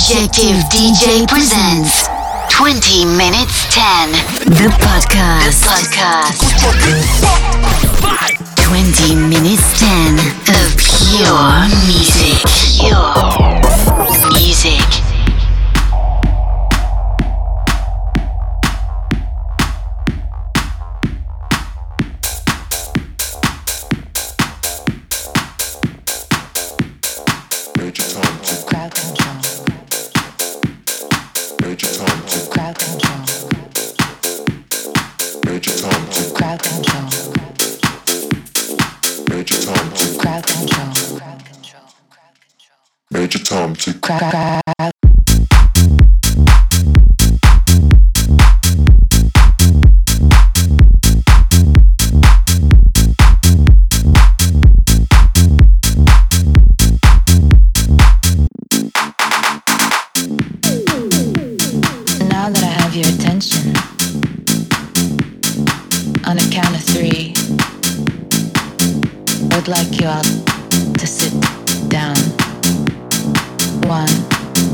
Objective DJ presents 20 minutes 10. The podcast. The podcast. 20 minutes 10 of pure music. Pure Crack.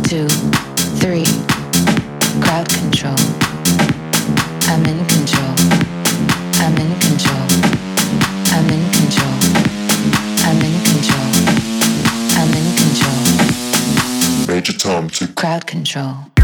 two, three. Crowd control. I'm in control. I'm in control. I'm in control. I'm in control. I'm in control. Major Tom to crowd control.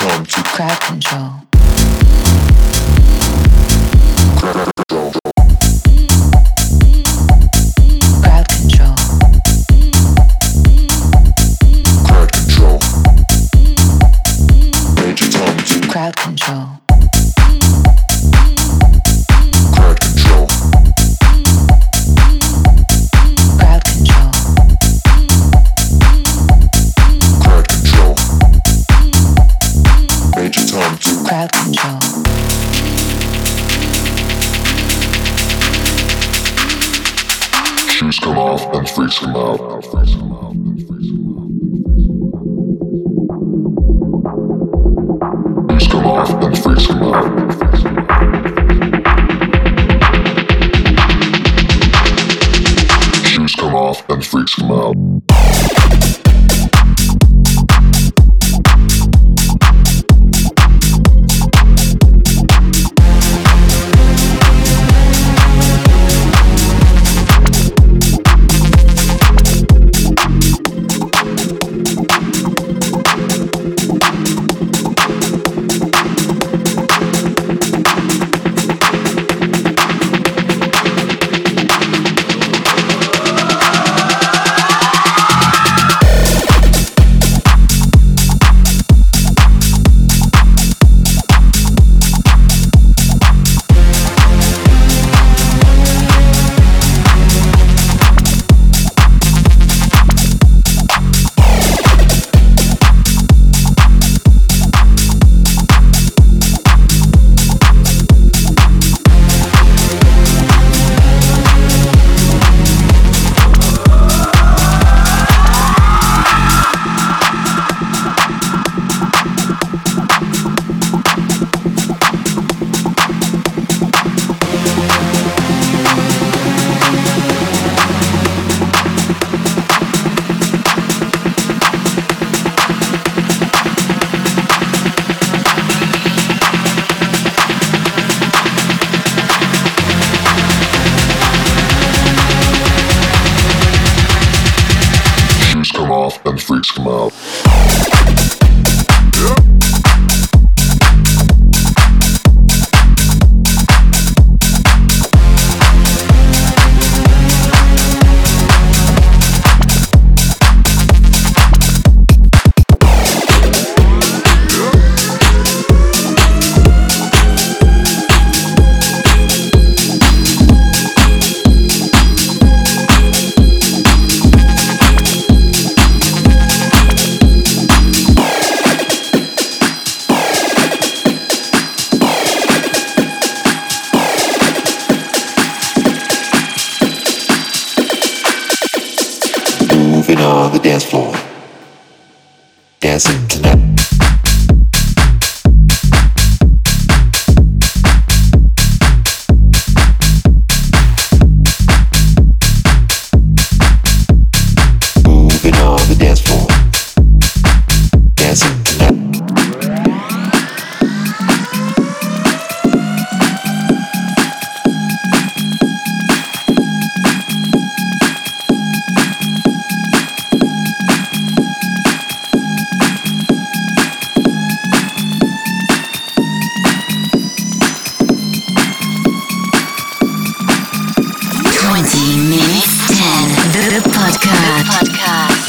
It's to crowd control. shoes come off and freaks come out. Freaks come. Shoes come off and freaks come out. Shoes come off and freaks come out. moving on the dance floor, dancing tonight. Podcast.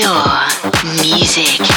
Pure music.